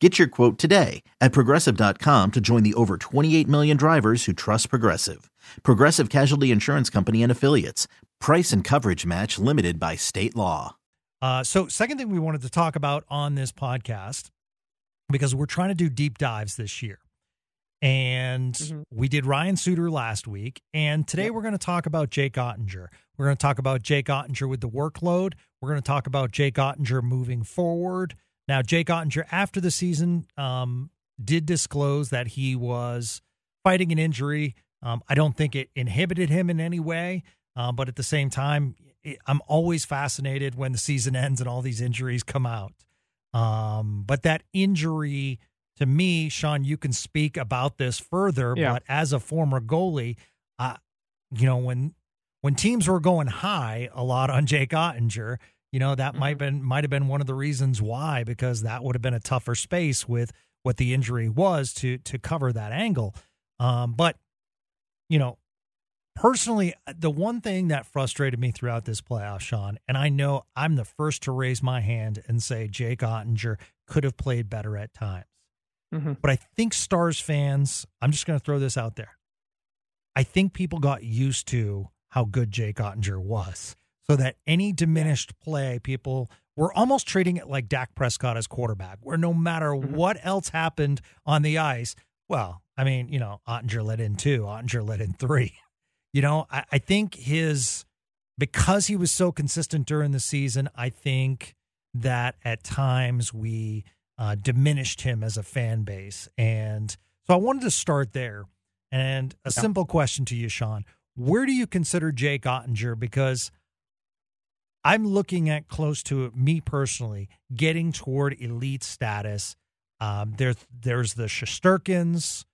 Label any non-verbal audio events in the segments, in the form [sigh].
Get your quote today at progressive.com to join the over 28 million drivers who trust Progressive. Progressive Casualty Insurance Company and Affiliates. Price and coverage match limited by state law. Uh, so, second thing we wanted to talk about on this podcast, because we're trying to do deep dives this year. And mm-hmm. we did Ryan Suter last week. And today yep. we're going to talk about Jake Oettinger. We're going to talk about Jake Oettinger with the workload. We're going to talk about Jake Oettinger moving forward. Now, Jake Oettinger, after the season, um, did disclose that he was fighting an injury. Um, I don't think it inhibited him in any way, um, but at the same time, it, I'm always fascinated when the season ends and all these injuries come out. Um, but that injury, to me, Sean, you can speak about this further. Yeah. But as a former goalie, uh, you know when when teams were going high a lot on Jake Oettinger you know that mm-hmm. might been might have been one of the reasons why because that would have been a tougher space with what the injury was to to cover that angle. Um, but you know, personally, uh, the one thing that frustrated me throughout this playoff, Sean, and I know I'm the first to raise my hand and say Jake Oettinger could have played better at times. Mm-hmm. But I think Stars fans, I'm just going to throw this out there. I think people got used to how good Jake Oettinger was so that any diminished play, people were almost treating it like Dak Prescott as quarterback, where no matter mm-hmm. what else happened on the ice, well, I mean, you know, Oettinger let in two, Oettinger let in three. [laughs] You know, I, I think his because he was so consistent during the season, I think that at times we uh, diminished him as a fan base. And so I wanted to start there. And a yeah. simple question to you, Sean. Where do you consider Jake Oettinger? Because I'm looking at close to me personally getting toward elite status. Um, there's there's the Shesterkins.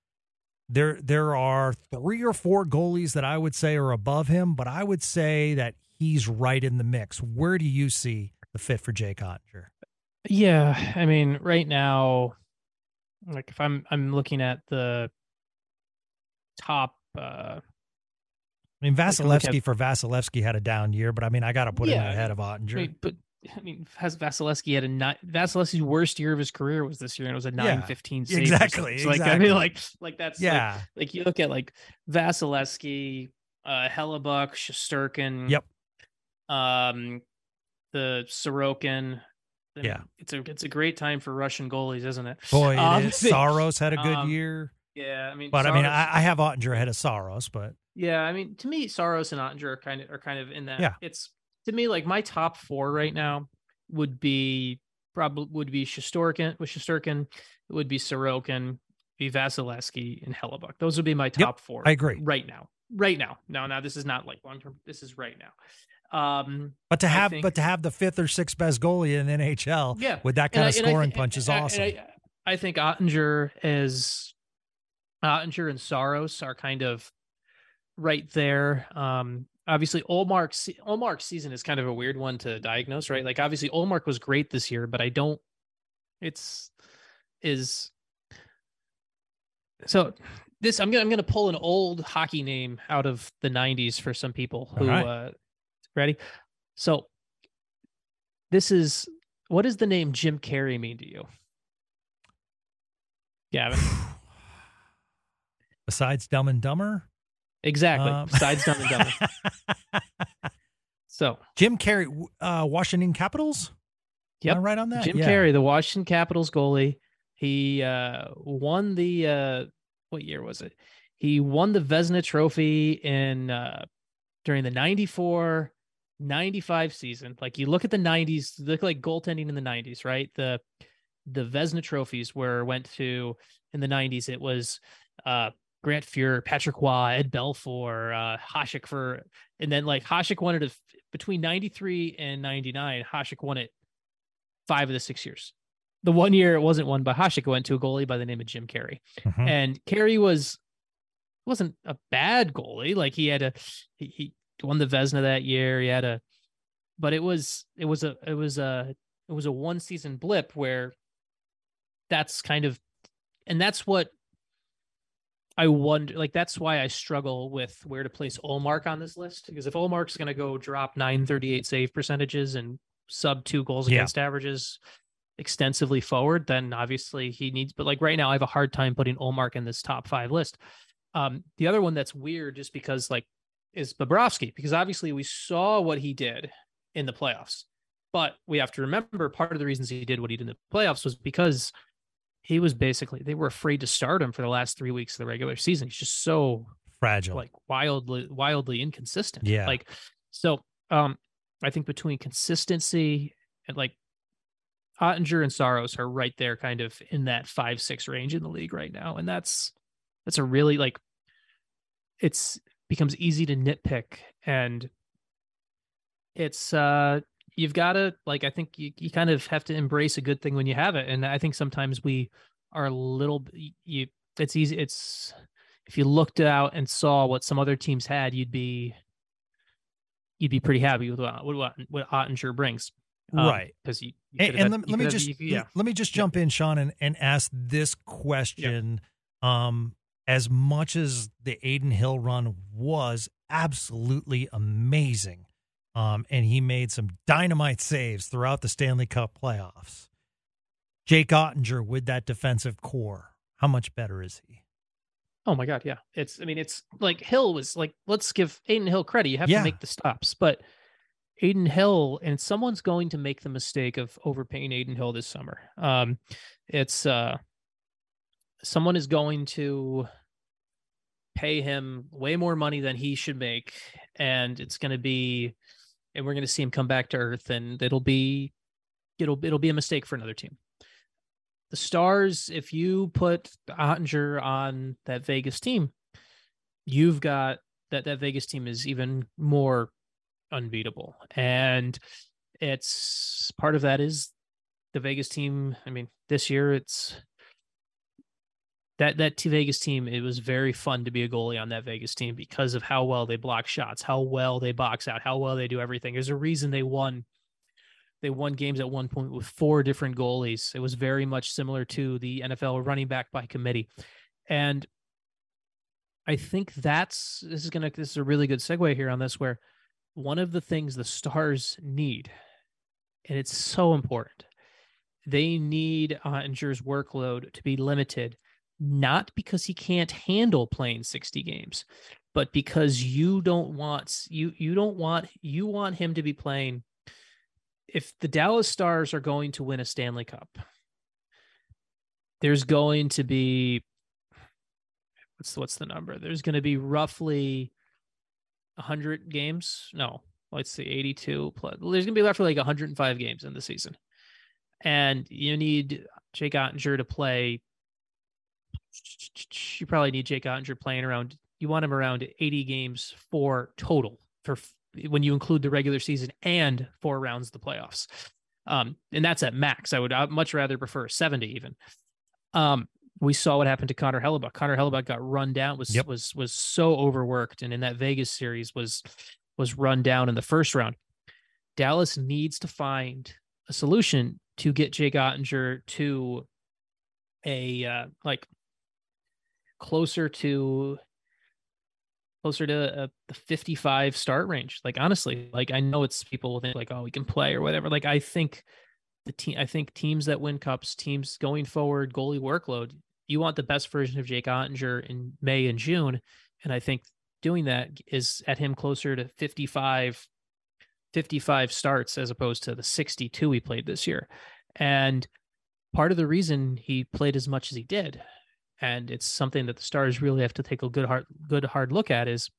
There there are three or four goalies that I would say are above him, but I would say that he's right in the mix. Where do you see the fit for Jake Oettinger? Yeah, I mean, right now, like if I'm I'm looking at the top uh I mean, Vasilevskiy for Vasilevskiy had a down year, but I mean, I got to put yeah, him ahead of Oettinger. I mean, but I mean, has Vasilevskiy had a nine, Vasilevskiy's worst year of his career was this year, and it was a nine fifteen. Yeah, exactly. So, like exactly. I mean, like like that's yeah. Like, like you look at like Vasilevskiy, uh, Hellebuyck, Shesterkin. Yep. Um, the Sorokin. Yeah, it's a it's a great time for Russian goalies, isn't it? Boy, um, it Saros had a good [laughs] um, year. Yeah, I mean, but I mean, I, I have Oettinger ahead of Saros, but yeah, I mean, to me, Saros and Oettinger are kind of are kind of in that. Yeah. It's to me like my top four right now would be probably would be Shesterkin with Shesterkin, it would be Sorokin, be Vasilevskiy, and Hellebuyck. Those would be my top yep, four. I agree. Right now. Right now. No, now this is not like long term. This is right now. Um, but to have think, but to have the fifth or sixth best goalie in NHL yeah, with that kind I, of scoring I, punch is awesome. I, I, think Oettinger is Oettinger and Saros are kind of right there. Um, obviously, Ullmark's Ullmark's season is kind of a weird one to diagnose, right? Like, obviously, Ullmark was great this year, but I don't. It's is so this I'm gonna I'm gonna pull an old hockey name out of the 90s for some people who right. uh ready. So this is what does the name Jim Carey mean to you? Gavin. [sighs] [laughs] Besides Dumb and Dumber? Exactly. Um, Besides Dumb and Dumber. [laughs] So Jim Carey, uh, Washington Capitals? Yep. Right on that? Jim Yeah. Carey, the Washington Capitals goalie, he uh, won the uh, what year was it? He won the Vezina Trophy in uh, during the 94 95 season. Like you look at the 90s, look like goaltending in the 90s, right? The the Vezina trophies were went to in the 90s it was uh Grant Fuhr, Patrick Roy, Ed Belfour, uh Hasek for and then like Hasek won it between 93 and 99, Hasek won it five of the six years. The one year it wasn't won by Hasek, went to a goalie by the name of Jim Carey. Mhm. And Carey was wasn't a bad goalie. Like he had a he, he won the Vezina that year. He had a but it was it was a it was a it was a one season blip where that's kind of and that's what I wonder like that's why I struggle with where to place Ullmark on this list because if Ullmark's going to go drop 938 save percentages and sub 2 goals Yeah. against averages extensively forward then obviously he needs but like right now I have a hard time putting Ullmark in this top 5 list. Um the other one that's weird just because like is Bobrovsky because obviously we saw what he did in the playoffs. But we have to remember part of the reasons he did what he did in the playoffs was because he was basically they were afraid to start him for the last three weeks of the regular season. He's just so Fragile. like wildly wildly inconsistent. Yeah. Like so um I think between consistency and like Oettinger and Saros are right there kind of in that five six range in the league right now. And that's that's a really like it's becomes easy to nitpick and it's uh you've got to like i think you, you kind of have to embrace a good thing when you have it and i think sometimes we are a little you it's easy it's if you looked out and saw what some other teams had you'd be you'd be pretty happy with what what, what Oettinger brings Right. because you, you and, and had- let, you let me have- just you yeah let me just jump in, Sean, and, and ask this question. Um, as much as the Adin Hill run was absolutely amazing, um, and he made some dynamite saves throughout the Stanley Cup playoffs. Jake Oettinger with that defensive core, how much better is he? Oh my god, yeah. It's I mean it's like Hill was like let's give Adin Hill credit. You have Yeah. to make the stops, but Adin Hill and someone's going to make the mistake of overpaying Adin Hill this summer. Um it's uh someone is going to pay him way more money than he should make and it's going to be and we're going to see him come back to earth and it'll be it'll it'll be a mistake for another team. The stars if you put Oettinger on that Vegas team you've got that that Vegas team is even more unbeatable. And it's part of that is the Vegas team I mean this year it's that that Vegas team, it was very fun to be a goalie on that Vegas team because of how well they block shots, how well they box out, how well they do everything. There's a reason they won. They won games at one point with four different goalies. It was very much similar to the NFL running back by committee, and I think that's this is gonna this is a really good segue here on this where one of the things the Stars need, and it's so important, they need Oettinger's workload to be limited not because he can't handle playing 60 games but because you don't want you you don't want you want him to be playing if the Dallas Stars are going to win a Stanley Cup there's going to be what's what's the number? There's going to be roughly 100 games? No let's see 82 plus there's going to be roughly like 105 games in the season. And you need Jake Oettinger to play you probably need Jake Oettinger playing around. You want him around 80 games for total for when you include the regular season and four rounds of the playoffs. Um, and that's at max. I would I'd much rather prefer 70 even. Um, we saw what happened to Connor Hellebuyck. Connor Hellebuyck got run down, was Yep. was was so overworked, and in that Vegas series was was run down in the first round. Dallas needs to find a solution to get Jake Oettinger to a uh, like closer to closer to uh, the 55 start range. Like honestly, like I know it's people will think like, oh, we can play or whatever. Like I think the team, I think teams that win cups, teams going forward, goalie workload, you want the best version of Jake Oettinger in May and June. And I think doing that is at him closer to 55, 55 starts as opposed to the 62 he played this year. And part of the reason he played as much as he did and it's something that the Stars really have to take a good hard good hard look at is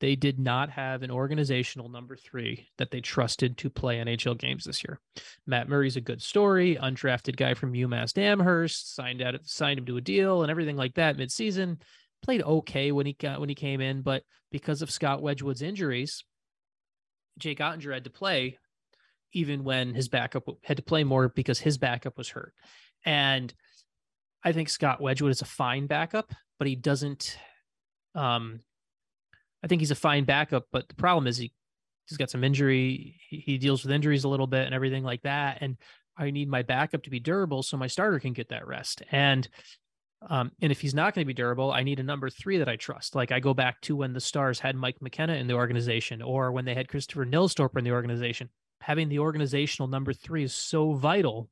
they did not have an organizational number three that they trusted to play NHL games this year. Matt Murray's a good story, undrafted guy from UMass Amherst, signed out signed him to a deal and everything like that midseason. Played okay when he got when he came in, but because of Scott Wedgewood's injuries, Jake Oettinger had to play even when his backup had to play more because his backup was hurt. And I think Scott Wedgewood is a fine backup, but he doesn't. Um, I think he's a fine backup, but the problem is he he's got some injury. He, he deals with injuries a little bit and everything like that. And I need my backup to be durable so my starter can get that rest. And um, and if he's not going to be durable, I need a number three that I trust. Like I go back to when the Stars had Mike McKenna in the organization, or when they had Christopher Nilstorper in the organization. Having the organizational number three is so vital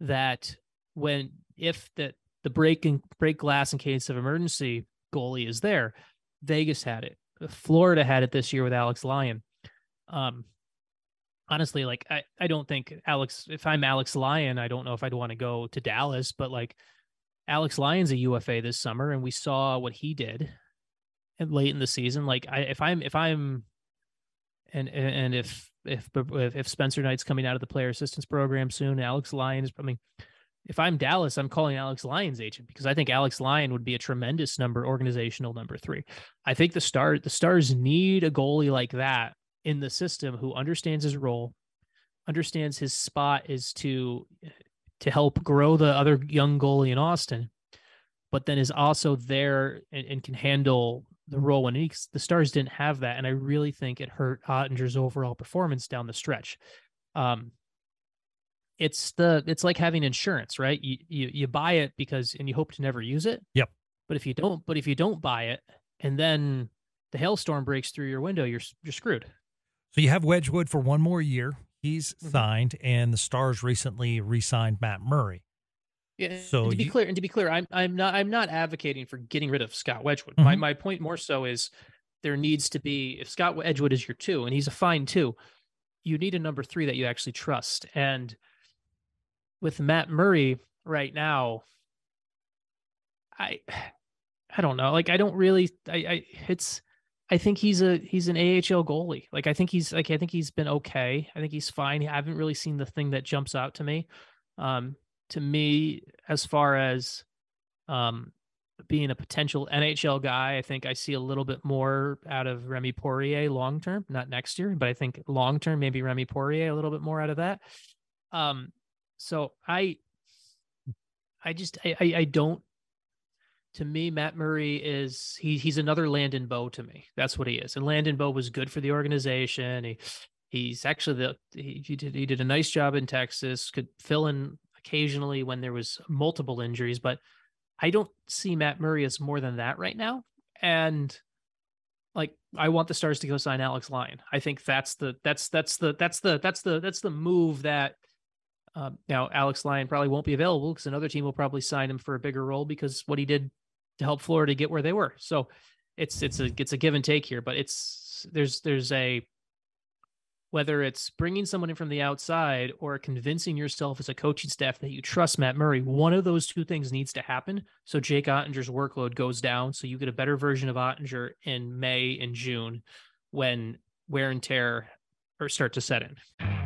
that when if that the break and break glass in case of emergency goalie is there. Vegas had it. Florida had it this year with Alex Lyon. Um, honestly, like I, I don't think Alex. If I'm Alex Lyon, I don't know if I'd want to go to Dallas, but like Alex Lyon's a UFA this summer, and we saw what he did late in the season. Like I, if I'm if I'm and and if if if Spencer Knight's coming out of the player assistance program soon, Alex Lyon is. I mean, if I'm Dallas, I'm calling Alex Lyon's agent because I think Alex Lyon would be a tremendous number, organizational number three. I think the star the stars need a goalie like that in the system who understands his role, understands his spot is to to help grow the other young goalie in Austin, but then is also there and, and can handle the role when he, the stars didn't have that. And I really think it hurt Oettinger's overall performance down the stretch. Um, it's the it's like having insurance, right? You you you buy it because and you hope to never use it. Yep. But if you don't, but if you don't buy it, and then the hailstorm breaks through your window, you're you're screwed. So you have Wedgewood for one more year. He's mm-hmm. signed, and the Stars recently re-signed Matt Murray. Yeah. So and to be you, clear, and to be clear, I'm I'm not I'm not advocating for getting rid of Scott Wedgewood. Mm-hmm. My my point more so is there needs to be if Scott Wedgewood is your two, and he's a fine two, you need a number three that you actually trust. And with Matt Murray right now, I I don't know. Like I don't really I, I it's I think he's a he's an AHL goalie. Like I think he's like I think he's been okay. I think he's fine. I haven't really seen the thing that jumps out to me. Um to me as far as um being a potential NHL guy, I think I see a little bit more out of Remy Poirier long term, not next year, but I think long term maybe Remy Poirier a little bit more out of that. Um so I, I just I, I, I don't. To me, Matt Murray is he he's another Landon Bow to me. That's what he is. And Landon Bow was good for the organization. He he's actually the he, he did he did a nice job in Texas. Could fill in occasionally when there was multiple injuries, but I don't see Matt Murray as more than that right now. And like I want the Stars to go sign Alex Lyon. I think that's the that's that's the that's the that's the that's the move that um, now, Alex Lyon probably won't be available because another team will probably sign him for a bigger role because what he did to help Florida get where they were. So it's it's a it's a give and take here, but it's there's there's a whether it's bringing someone in from the outside or convincing yourself as a coaching staff that you trust Matt Murray, one of those two things needs to happen. So Jake Oettinger's workload goes down, so you get a better version of Oettinger in May and June when wear and tear or start to set in.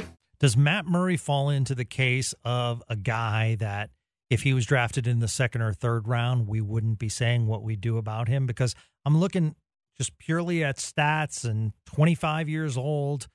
Does Matt Murray fall into the case of a guy that if he was drafted in the second or third round, we wouldn't be saying what we do about him? Because I'm looking just purely at stats and 25 years old,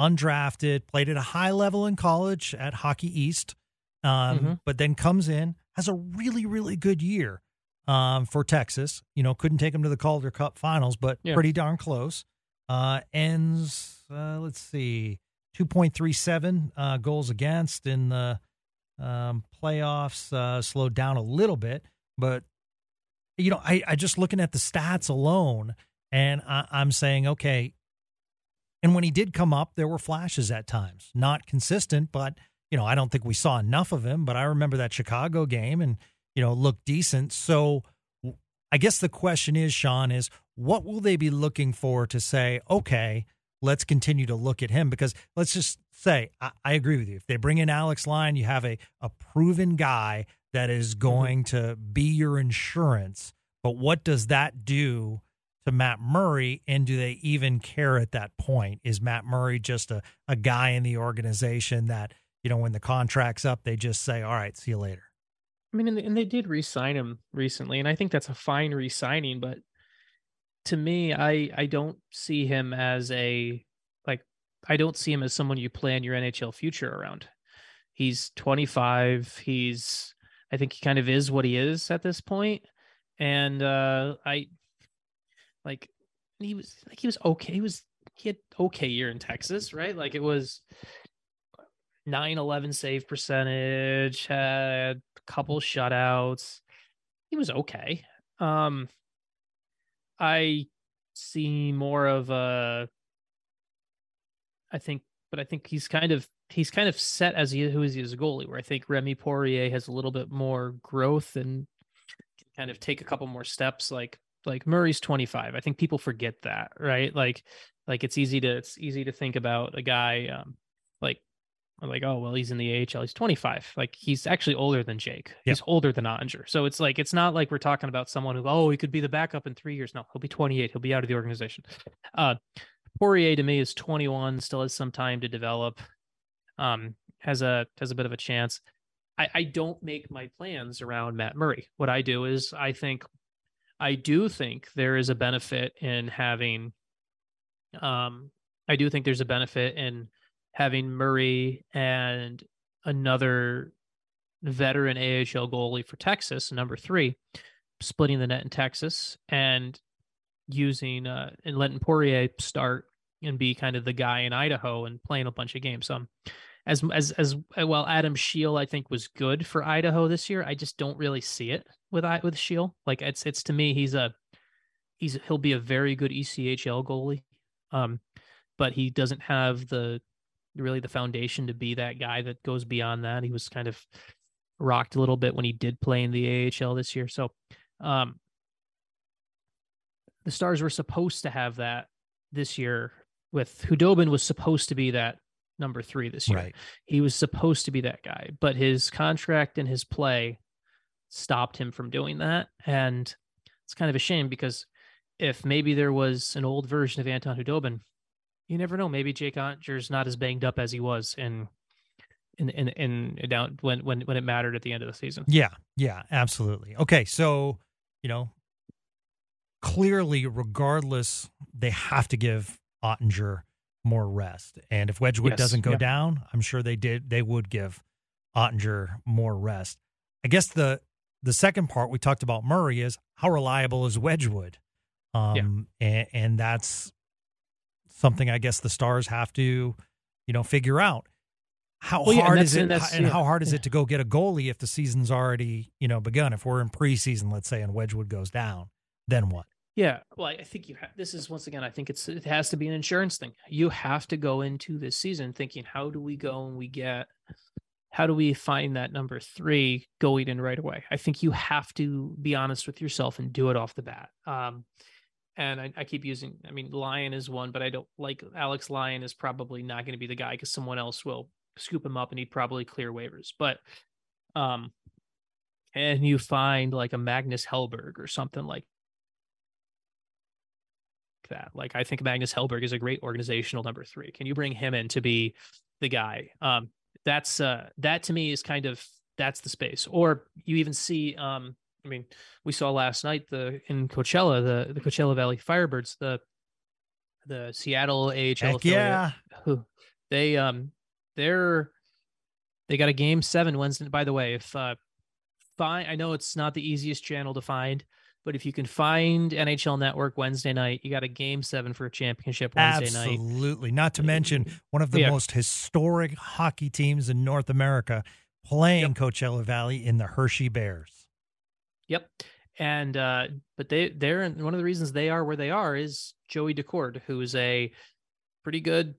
undrafted, played at a high level in college at Hockey East, um, mm-hmm. but then comes in, has a really, really good year um, for Texas. You know, couldn't take him to the Calder Cup finals, but yeah. pretty darn close. Uh, ends, uh, let's see, 2.37 uh, goals against in the um, playoffs, uh, slowed down a little bit, but you know, I, I just looking at the stats alone, and I, I'm saying, okay. And when he did come up, there were flashes at times, not consistent, but you know, I don't think we saw enough of him. But I remember that Chicago game, and you know, looked decent. So I guess the question is, Sean, is what will they be looking for to say, okay, let's continue to look at him? Because let's just say, I, I agree with you. If they bring in Alex Lyon, you have a, a proven guy that is mm-hmm. going mm-hmm. to be your insurance. But what does that do to Matt Murray? And do they even care at that point? Is Matt Murray just a, a guy in the organization that, you know, when the contract's up, they just say, all right, see you later? I mean, and they, and they did re-sign him recently, and I think that's a fine re-signing. But to me, I I don't see him as a like I don't see him as someone you plan your NHL future around. He's 25. He's I think he kind of is what he is at this point. And uh I like he was like he was okay. He was he had okay year in Texas, right? Like it was 9 11 save percentage, had a couple shutouts. He was okay. Um I see more of a I think but I think he's kind of he's kind of set as he who is he as a goalie, where I think Remy Poirier has a little bit more growth and can kind of take a couple more steps. Like like Murray's 25. I think people forget that, right? Like like it's easy to it's easy to think about a guy um like like oh well he's in the AHL he's 25 like he's actually older than Jake yep. he's older than Oettinger so it's like it's not like we're talking about someone who oh he could be the backup in 3 years no he'll be 28 he'll be out of the organization uh Poirier to me is 21 still has some time to develop um, has a has a bit of a chance. I, I don't make my plans around Matt Murray. What I do is I think I do think there is a benefit in having um I do think there's a benefit in having Murray and another veteran AHL goalie for Texas, number three, splitting the net in Texas and using uh and letting Poirier start and be kind of the guy in Idaho and playing a bunch of games. Um, as as as well, Adam Scheel I think was good for Idaho this year. I just don't really see it with with Scheel. Like it's it's to me he's a he's he'll be a very good ECHL goalie, um, but he doesn't have the really the foundation to be that guy that goes beyond that. He was kind of rocked a little bit when he did play in the AHL this year. So, um, the Stars were supposed to have that this year with Khudobin was supposed to be that number three this year. Right. He was supposed to be that guy, but his contract and his play stopped him from doing that. And it's kind of a shame because if maybe there was an old version of Anton Khudobin, you never know. Maybe Jake Oettinger's not as banged up as he was in in in in down when when when it mattered at the end of the season. Yeah, yeah, absolutely. Okay, so you know, clearly, regardless, they have to give Oettinger more rest. And if Wedgewood yes, doesn't go yeah. down, I'm sure they did they would give Oettinger more rest. I guess the the second part we talked about Murray is how reliable is Wedgewood? Um yeah. and, and that's something I guess the stars have to, you know, figure out. How well, hard is it and, and how hard is it to go get a goalie if the season's already, you know, begun? If we're in preseason, let's say, and Wedgewood goes down, then what? Yeah, well, I think you have. This is once again, I think it's it has to be an insurance thing. You have to go into this season thinking, how do we go and we get, how do we find that number three going in right away? I think you have to be honest with yourself and do it off the bat. Um, and I, I keep using, I mean, Lyon is one, but I don't like Alex Lyon is probably not going to be the guy because someone else will scoop him up and he'd probably clear waivers. But, um, and you find like a Magnus Hellberg or something like that. Like I think Magnus Hellberg is a great organizational number three. Can you bring him in to be the guy? Um, that's uh, that to me is kind of that's the space. Or you even see um, I mean, we saw last night the in Coachella the the Coachella Valley Firebirds the the Seattle AHL yeah. they um they're they got a game seven Wednesday. By the way, if uh find I know it's not the easiest channel to find, but if you can find NHL Network Wednesday night, you got a game seven for a championship Wednesday night. Absolutely. Not to mention one of the Yeah. most historic hockey teams in North America playing Coachella Valley in the Hershey Bears. Yep. And uh but they they're in one of the reasons they are where they are is Joey Daccord, who's a pretty good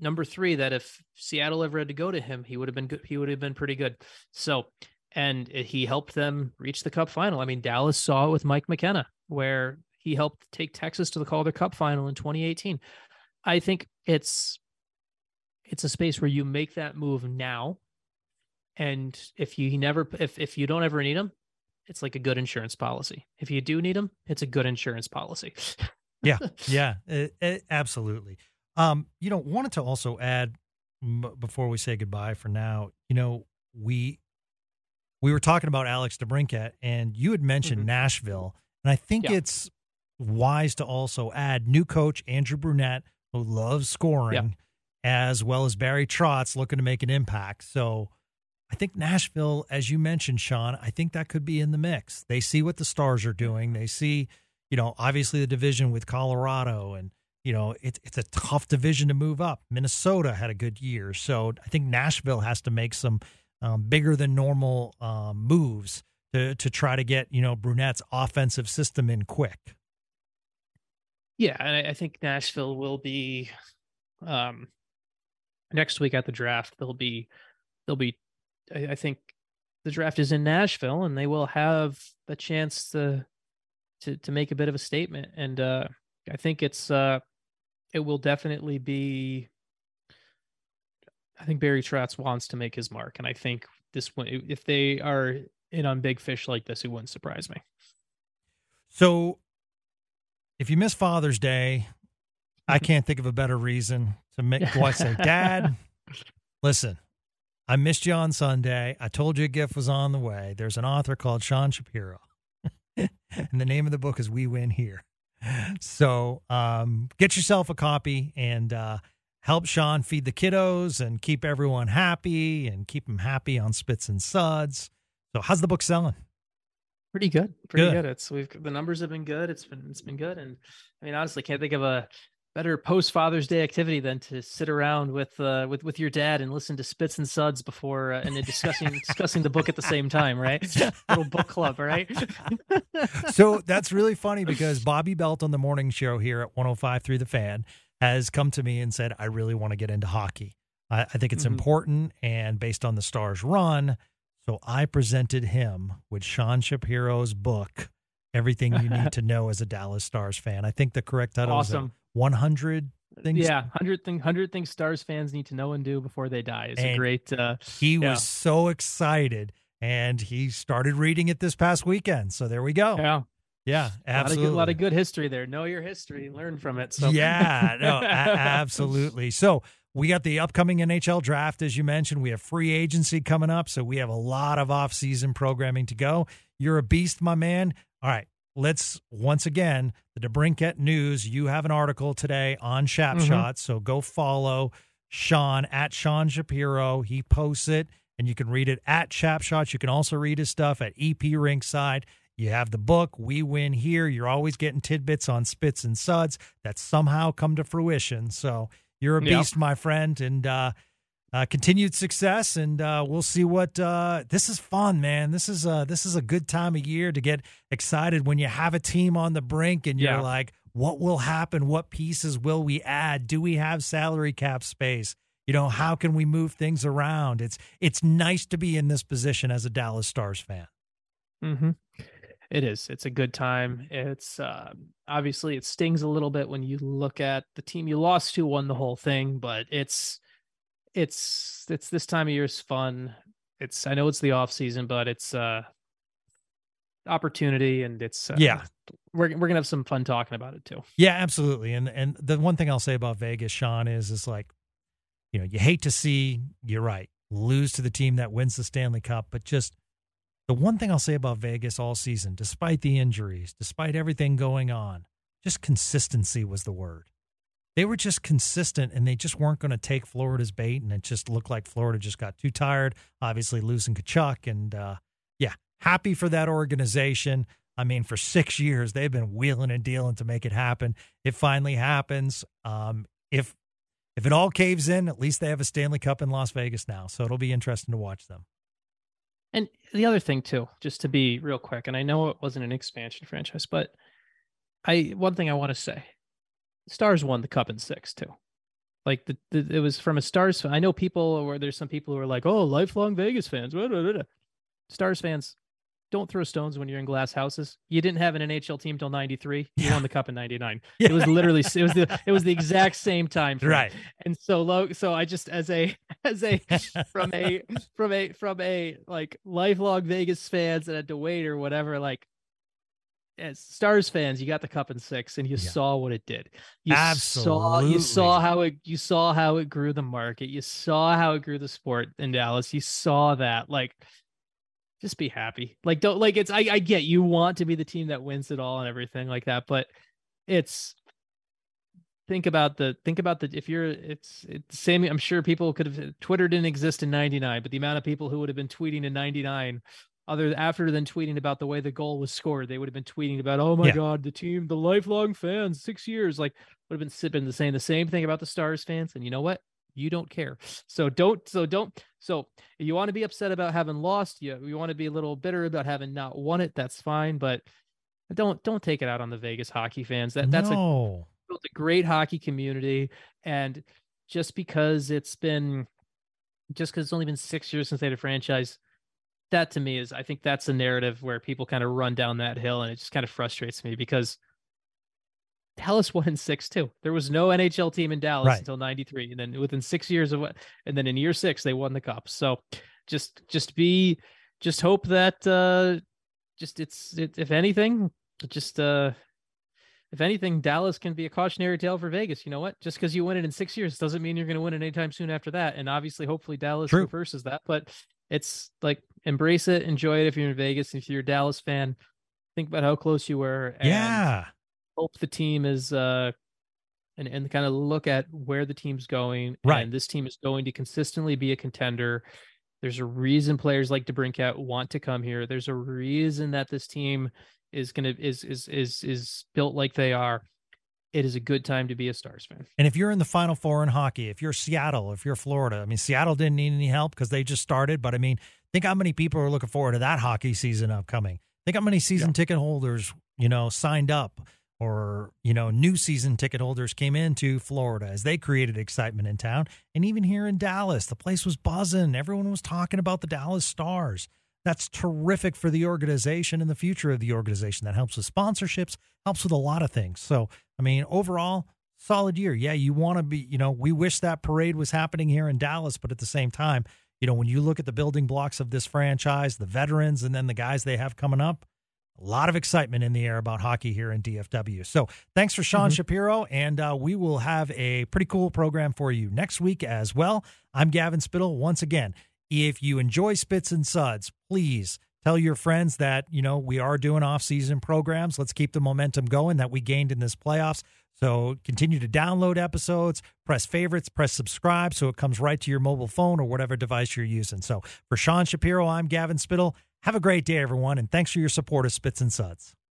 number three that if Seattle ever had to go to him, he would have been good he would have been pretty good. So and he helped them reach the cup final. I mean, Dallas saw it with Mike McKenna, where he helped take Texas to the Calder Cup final in 2018. I think it's it's a space where you make that move now. And if you never if if you don't ever need them, it's like a good insurance policy. If you do need them, it's a good insurance policy. Yeah, [laughs] yeah, it, it- absolutely. Um, you know, wanted to also add m- before we say goodbye for now. You know, we we were talking about Alex DeBrincat, and you had mentioned Mhm. Nashville, and I think Yeah. it's wise to also add new coach Andrew Brunette, who loves scoring, as well as Barry Trotz looking to make an impact. So. I think Nashville, as you mentioned, Sean, I think that could be in the mix. They see what the stars are doing. They see, you know, obviously the division with Colorado, and you know, it's it's a tough division to move up. Minnesota had a good year, so I think Nashville has to make some um, bigger than normal um, moves to to try to get you know Brunette's offensive system in quick. yeah, and I, I think Nashville will be um next week at the draft. They'll be they'll be I, I think the draft is in Nashville and they will have a chance to to to make a bit of a statement. And uh I think it's uh it will definitely be I think Barry Trotz wants to make his mark. And I think this one if they are in on big fish like this, it wouldn't surprise me. So, if you miss Father's Day, I [laughs] can't think of a better reason to make. I say, [laughs] Dad, listen, I missed you on Sunday. I told you a gift was on the way. There's an author called Sean Shapiro, [laughs] and the name of the book is We Win Here. So, um, get yourself a copy and uh, help Sean feed the kiddos and keep everyone happy and keep them happy on Spits and Suds. So, how's the book selling? Pretty good. Pretty Good. good. It's we've the numbers have been good. It's been it's been good. And I mean honestly can't think of a better post Father's Day activity than to sit around with uh with with your dad and listen to Spits and Suds before uh, and then discussing [laughs] discussing the book at the same time, right? [laughs] Little book club, right? so that's really funny because Bobby Belt on the morning show here at 105 through the fan has come to me and said, I really want to get into hockey. I, I think it's Mhm. important and based on the Stars run. So I presented him with Sean Shapiro's book, Everything You Need [laughs] to Know as a Dallas Stars fan. I think the correct title is awesome. Is 100 things. Yeah, hundred thing, hundred things Stars fans need to know and do before they die is a great. uh He Yeah. was so excited and he started reading it this past weekend. So there we go. Yeah, Yeah, a lot, of absolutely. good, a lot of good history there. Know your history, learn from it. So Yeah, no, [laughs] a- absolutely. So we got the upcoming NHL draft, as you mentioned. We have free agency coming up, so we have a lot of off-season programming to go. You're a beast, my man. All right, let's once again the DeBrincat News. You have an article today on Shap Mhm. So go follow Sean at Sean Shapiro. He posts it, and you can read it at Shap Shots. You can also read his stuff at EP Rinkside. You have the book, We Win Here. You're always getting tidbits on spits and suds that somehow come to fruition. So you're a beast, my friend, and uh, uh, continued success. And uh, we'll see what uh, this is fun, man. This is uh, this is a good time of year to get excited when you have a team on the brink and you're Yeah. like, what will happen? What pieces will we add? Do we have salary cap space? You know, how can we move things around? It's it's nice to be in this position as a Dallas Stars fan. hmm It is. It's a good time. It's uh, obviously it stings a little bit when you look at the team you lost to won the whole thing, but it's it's it's this time of year is fun. It's I know it's the off season, but it's uh opportunity and it's uh, Yeah. We're we're gonna have some fun talking about it too. Yeah, absolutely. And and the one thing I'll say about Vegas, Sean, is is like, you know, you hate to see, you're right, lose to the team that wins the Stanley Cup, but just the one thing I'll say about Vegas all season, despite the injuries, despite everything going on, just consistency was the word. They were just consistent and they just weren't going to take Florida's bait. And it just looked like Florida just got too tired, obviously losing Tkachuk. And uh, yeah, happy for that organization. I mean, for six years, they've been wheeling and dealing to make it happen. It finally happens. Um, if if it all caves in, at least they have a Stanley Cup in Las Vegas now. So it'll be interesting to watch them. And the other thing too, just to be real quick, and I know it wasn't an expansion franchise, but I one thing I want to say, Stars won the cup in six too. Like the, the it was from a Stars. I know people where there's some people who are like, oh, lifelong Vegas fans. Stars fans don't throw stones when you're in glass houses. You didn't have an NHL team till 93. You yeah. won the cup in 99. [laughs] Yeah. It was literally it was the it was the exact same time frame. Right. And so low so I just as a [laughs] as a [laughs] from a from a from a like lifelong Vegas fans and a wait or whatever like as Stars fans, you got the cup in six, and you yeah. saw what it did. You Absolutely. saw you saw how it you saw how it grew the market. You saw how it grew the sport in Dallas. You saw that like just be happy. Like don't like it's I, I get you want to be the team that wins it all and everything like that, but it's think about the think about the if you're it's it's same I'm sure people could have Twitter didn't exist in 99, but the amount of people who would have been tweeting in 99 other after than tweeting about the way the goal was scored, they would have been tweeting about, oh my yeah. god, the team, the lifelong fans, six years, like would have been sipping the same the same thing about the Stars fans. And you know what? you don't care so don't so don't so you want to be upset about having lost you you want to be a little bitter about having not won it that's fine but don't don't take it out on the vegas hockey fans that that's no. a, built a great hockey community and just because it's been just because it's only been six years since they had a franchise that to me is i think that's a narrative where people kind of run down that hill and it just kind of frustrates me because Dallas [laughs] won in six too. There was no NHL team in Dallas right. until '93, and then within six years of what, and then in year six they won the cup. So just just be just hope that uh just it's it, if anything just uh if anything Dallas can be a cautionary tale for Vegas. You know what? Just because you win it in six years doesn't mean you're going to win it anytime soon after that. And obviously, hopefully Dallas True. reverses that. But it's like embrace it, enjoy it if you're in Vegas. If you're a Dallas fan, think about how close you were. yeah hope the team is uh and and kind of look at where the team's going. Right. And this team is going to consistently be a contender. There's a reason players like DeBrincat want to come here. There's a reason that this team is gonna is is is is built like they are. It is a good time to be a Stars fan. And if you're in the Final Four in hockey, if you're Seattle, if you're Florida, I mean Seattle didn't need any help because they just started. But I mean, think how many people are looking forward to that hockey season upcoming. Think how many season yeah. ticket holders you know signed up or you know new season ticket holders came into Florida as they created excitement in town and even here in Dallas the place was buzzing everyone was talking about the Dallas Stars that's terrific for the organization and the future of the organization that helps with sponsorships helps with a lot of things so i mean overall solid year yeah you want to be you know we wish that parade was happening here in Dallas but at the same time you know when you look at the building blocks of this franchise the veterans and then the guys they have coming up a lot of excitement in the air about hockey here in DFW. So thanks for Sean mm-hmm. Shapiro, and uh, we will have a pretty cool program for you next week as well. I'm Gavin Spittle. Once again, if you enjoy Spits and Suds, please tell your friends that you know we are doing off-season programs. Let's keep the momentum going that we gained in this playoffs. So continue to download episodes, press favorites, press subscribe so it comes right to your mobile phone or whatever device you're using. So for Sean Shapiro, I'm Gavin Spittle. Have a great day, everyone, and thanks for your support of Spits and Suds.